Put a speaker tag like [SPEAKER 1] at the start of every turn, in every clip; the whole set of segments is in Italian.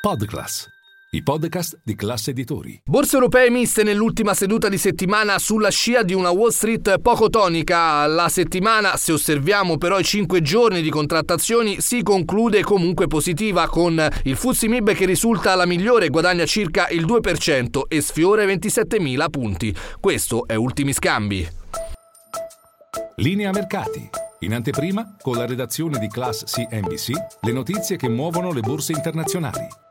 [SPEAKER 1] Podclass, i podcast di classe editori.
[SPEAKER 2] Borse europee miste nell'ultima seduta di settimana sulla scia di una Wall Street poco tonica. La settimana, se osserviamo però i cinque giorni di contrattazioni, si conclude comunque positiva con il FTSE MIB che risulta la migliore, guadagna circa il 2% e sfiora i 27.000 punti. Questo è Ultimi Scambi.
[SPEAKER 1] Linea mercati. In anteprima, con la redazione di Class CNBC, le notizie che muovono le borse internazionali.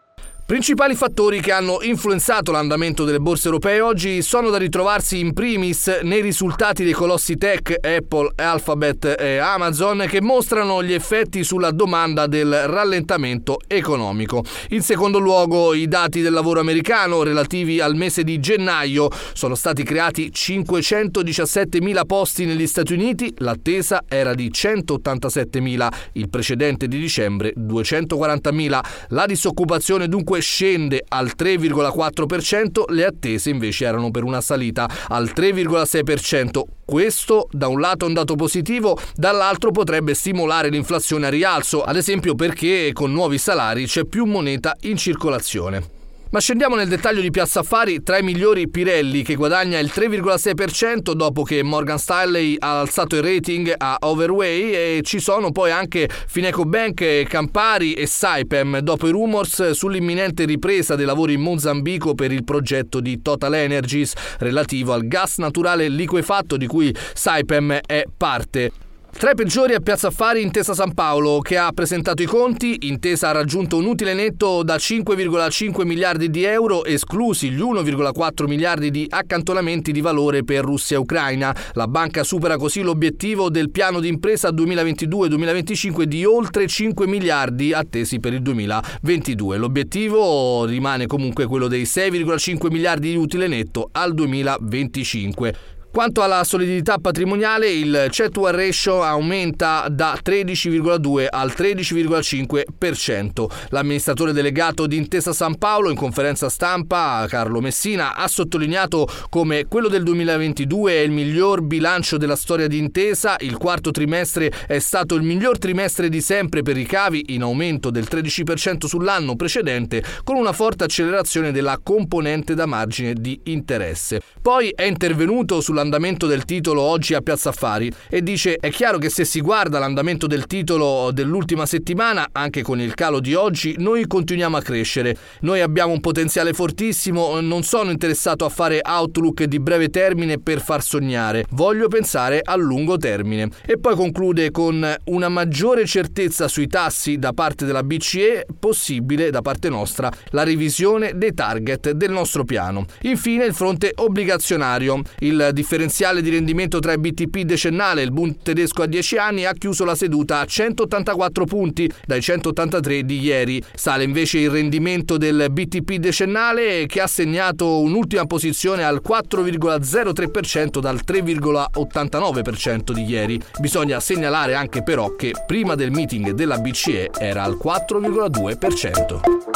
[SPEAKER 2] Principali fattori che hanno influenzato l'andamento delle borse europee oggi sono da ritrovarsi in primis nei risultati dei colossi tech Apple, Alphabet e Amazon che mostrano gli effetti sulla domanda del rallentamento economico. In secondo luogo i dati del lavoro americano relativi al mese di gennaio sono stati creati 517.000 posti negli Stati Uniti, l'attesa era di 187.000, il precedente di dicembre 240.000. La disoccupazione dunque scende al 3,4%, le attese invece erano per una salita al 3,6%. Questo da un lato è un dato positivo, dall'altro potrebbe stimolare l'inflazione a rialzo, ad esempio perché con nuovi salari c'è più moneta in circolazione. Ma scendiamo nel dettaglio di Piazza Affari, tra i migliori Pirelli che guadagna il 3,6% dopo che Morgan Stanley ha alzato il rating a Overway e ci sono poi anche Fineco Bank, Campari e Saipem dopo i rumors sull'imminente ripresa dei lavori in Mozambico per il progetto di Total Energies relativo al gas naturale liquefatto di cui Saipem è parte. Tra i peggiori è Piazza Affari Intesa San Paolo, che ha presentato i conti. Intesa ha raggiunto un utile netto da 5,5 miliardi di euro, esclusi gli 1,4 miliardi di accantonamenti di valore per Russia e Ucraina. La banca supera così l'obiettivo del piano di impresa 2022-2025 di oltre 5 miliardi attesi per il 2022. L'obiettivo rimane comunque quello dei 6,5 miliardi di utile netto al 2025. Quanto alla solidità patrimoniale, il CET1 ratio aumenta da 13,2 al 13,5%. L'amministratore delegato di Intesa San Paolo in conferenza stampa, Carlo Messina, ha sottolineato come quello del 2022 è il miglior bilancio della storia di Intesa, il quarto trimestre è stato il miglior trimestre di sempre per ricavi in aumento del 13% sull'anno precedente con una forte accelerazione della componente da margine di interesse. Poi è intervenuto sulla sull'andamento del titolo oggi a Piazza Affari e dice è chiaro che se si guarda l'andamento del titolo dell'ultima settimana, anche con il calo di oggi, noi continuiamo a crescere. Noi abbiamo un potenziale fortissimo, non sono interessato a fare outlook di breve termine per far sognare, voglio pensare a lungo termine. E poi conclude con una maggiore certezza sui tassi da parte della BCE, possibile da parte nostra la revisione dei target del nostro piano. Infine il fronte obbligazionario. Il differenziale di rendimento tra il BTP decennale e il Bund tedesco a 10 anni ha chiuso la seduta a 184 punti dai 183 di ieri. Sale invece il rendimento del BTP decennale che ha segnato un'ultima posizione al 4,03% dal 3,89% di ieri. Bisogna segnalare anche però che prima del meeting della BCE era al 4,2%.